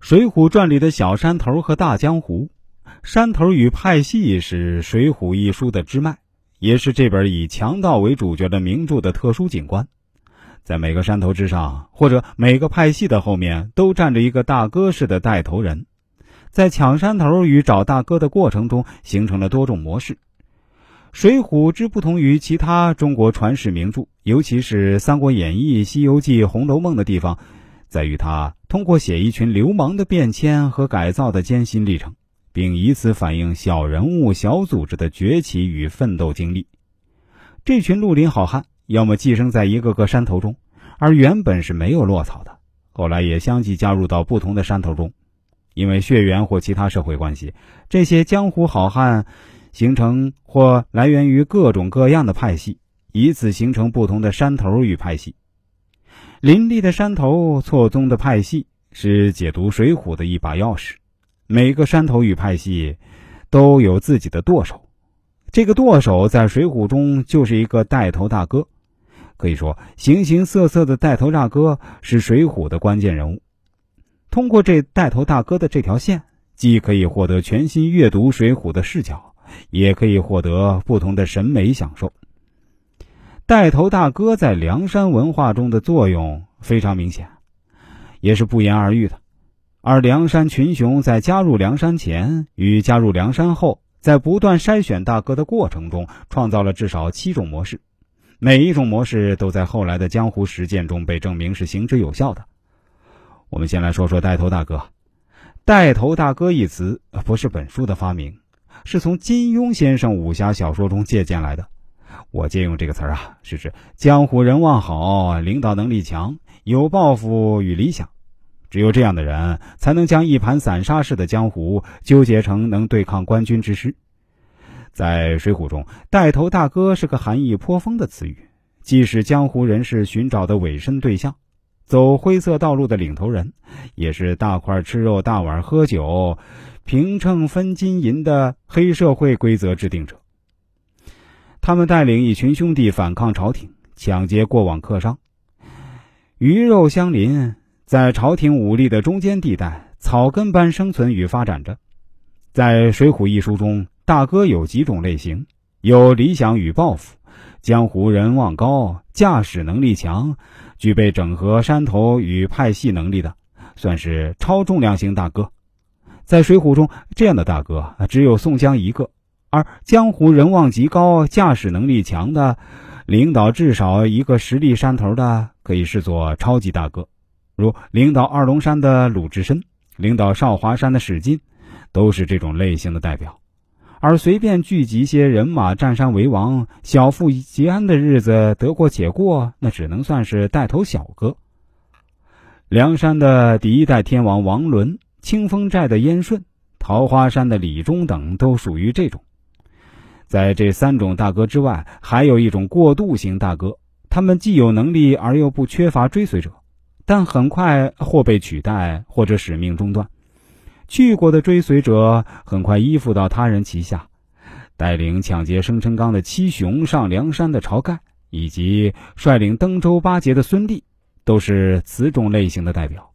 水浒传》里的小山头和大江湖，山头与派系是《水浒》一书的支脉，也是这本以强盗为主角的名著的特殊景观。在每个山头之上，或者每个派系的后面，都站着一个大哥式的带头人。在抢山头与找大哥的过程中，形成了多种模式。《水浒》之不同于其他中国传世名著，尤其是《三国演义》《西游记》《红楼梦》的地方。在于他通过写一群流氓的变迁和改造的艰辛历程，并以此反映小人物、小组织的崛起与奋斗经历。这群绿林好汉要么寄生在一个个山头中，而原本是没有落草的，后来也相继加入到不同的山头中。因为血缘或其他社会关系，这些江湖好汉形成或来源于各种各样的派系，以此形成不同的山头与派系。林立的山头，错综的派系，是解读《水浒》的一把钥匙。每个山头与派系都有自己的舵手，这个舵手在《水浒》中就是一个带头大哥。可以说，形形色色的带头大哥是《水浒》的关键人物。通过这带头大哥的这条线，既可以获得全新阅读《水浒》的视角，也可以获得不同的审美享受。带头大哥在梁山文化中的作用非常明显，也是不言而喻的。而梁山群雄在加入梁山前与加入梁山后，在不断筛选大哥的过程中，创造了至少七种模式，每一种模式都在后来的江湖实践中被证明是行之有效的。我们先来说说带头大哥。带头大哥一词不是本书的发明，是从金庸先生武侠小说中借鉴来的。我借用这个词儿啊，是指江湖人望好、领导能力强、有抱负与理想。只有这样的人，才能将一盘散沙式的江湖纠结成能对抗官军之师。在《水浒》中，带头大哥是个含义颇丰的词语，既是江湖人士寻找的委身对象，走灰色道路的领头人，也是大块吃肉、大碗喝酒、平秤分金银的黑社会规则制定者。他们带领一群兄弟反抗朝廷，抢劫过往客商，鱼肉相邻，在朝廷武力的中间地带，草根般生存与发展着。在《水浒》一书中，大哥有几种类型：有理想与抱负，江湖人望高，驾驶能力强，具备整合山头与派系能力的，算是超重量型大哥。在《水浒》中，这样的大哥只有宋江一个。而江湖人望极高、驾驶能力强的，领导至少一个实力山头的，可以视作超级大哥，如领导二龙山的鲁智深，领导少华山的史进，都是这种类型的代表。而随便聚集些人马占山为王、小富即安的日子得过且过，那只能算是带头小哥。梁山的第一代天王王伦、清风寨的燕顺、桃花山的李忠等，都属于这种。在这三种大哥之外，还有一种过渡型大哥，他们既有能力而又不缺乏追随者，但很快或被取代，或者使命中断。去过的追随者很快依附到他人旗下，带领抢劫生辰纲的七雄上梁山的晁盖，以及率领登州八杰的孙立，都是此种类型的代表。